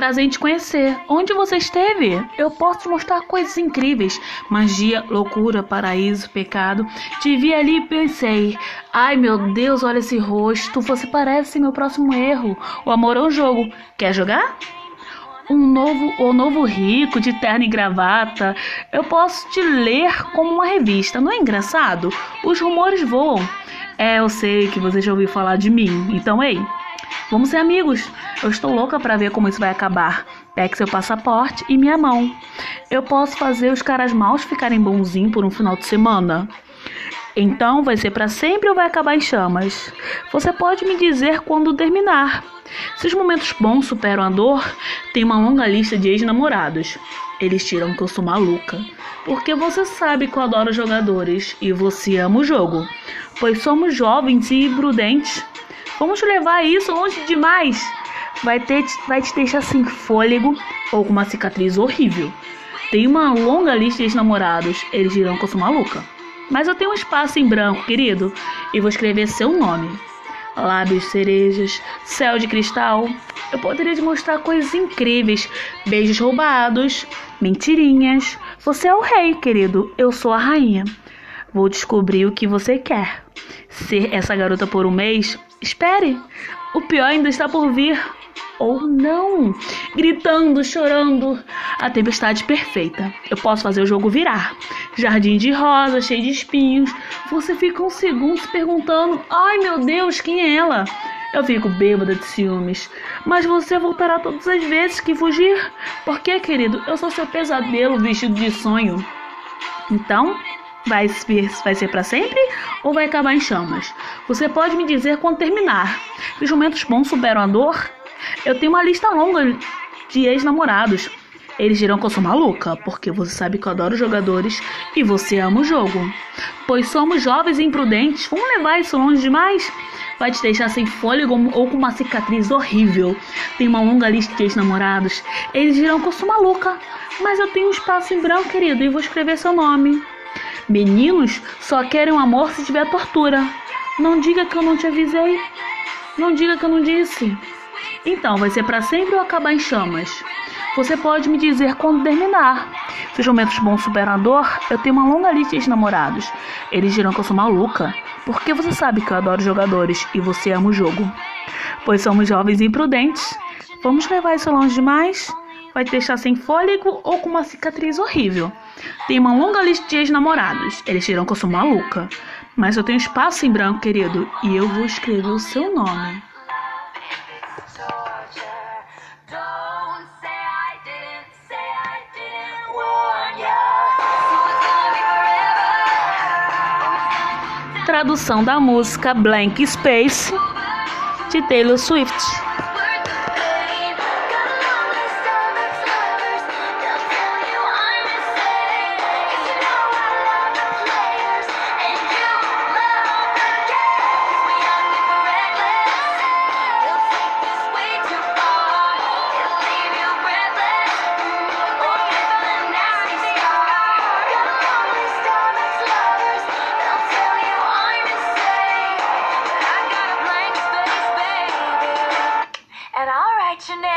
Prazer em te conhecer. Onde você esteve? Eu posso te mostrar coisas incríveis. Magia, loucura, paraíso, pecado. Te vi ali e pensei: ai meu Deus, olha esse rosto. Você parece meu próximo erro. O amor é um jogo. Quer jogar? um novo, o novo rico de terno e gravata. Eu posso te ler como uma revista, não é engraçado? Os rumores voam. É, eu sei que você já ouviu falar de mim. Então, ei, vamos ser amigos. Eu estou louca para ver como isso vai acabar. Pegue seu passaporte e minha mão. Eu posso fazer os caras maus ficarem bonzinhos por um final de semana. Então vai ser para sempre ou vai acabar em chamas? Você pode me dizer quando terminar. Se os momentos bons superam a dor, tem uma longa lista de ex-namorados. Eles tiram que eu sou maluca. Porque você sabe que eu adoro jogadores e você ama o jogo. Pois somos jovens e prudentes. Vamos levar isso longe demais. Vai, ter, vai te deixar sem fôlego ou com uma cicatriz horrível. Tem uma longa lista de ex-namorados. Eles dirão que eu sou maluca. Mas eu tenho um espaço em branco, querido, e vou escrever seu nome. Lábios cerejas, céu de cristal. Eu poderia te mostrar coisas incríveis, beijos roubados, mentirinhas. Você é o rei, querido, eu sou a rainha. Vou descobrir o que você quer. Ser essa garota por um mês? Espere, o pior ainda está por vir ou não. Gritando, chorando. A tempestade perfeita. Eu posso fazer o jogo virar. Jardim de rosa, cheio de espinhos. Você fica um segundo se perguntando: ai meu Deus, quem é ela? Eu fico bêbada de ciúmes. Mas você voltará todas as vezes que fugir. Porque, querido, eu sou seu pesadelo vestido de sonho. Então, vai ser, vai ser para sempre ou vai acabar em chamas? Você pode me dizer quando terminar. Os momentos bons superam a dor? Eu tenho uma lista longa de ex-namorados. Eles dirão que eu sou maluca, porque você sabe que eu adoro jogadores e você ama o jogo. Pois somos jovens e imprudentes, vamos levar isso longe demais? Vai te deixar sem fôlego ou com uma cicatriz horrível. Tem uma longa lista de ex-namorados. Eles dirão que eu sou maluca, mas eu tenho um espaço em branco, querido, e vou escrever seu nome. Meninos só querem um amor se tiver tortura. Não diga que eu não te avisei. Não diga que eu não disse. Então, vai ser para sempre ou acabar em chamas? Você pode me dizer quando terminar. Se os momentos bons superam a dor, eu tenho uma longa lista de namorados. Eles dirão que eu sou maluca, porque você sabe que eu adoro jogadores e você ama o jogo. Pois somos jovens e imprudentes. Vamos levar isso longe demais? Vai te deixar sem fôlego ou com uma cicatriz horrível. Tem uma longa lista de ex-namorados. Eles dirão que eu sou maluca. Mas eu tenho espaço em branco, querido, e eu vou escrever o seu nome. tradução da música Blank Space de Taylor Swift. Kitchenette.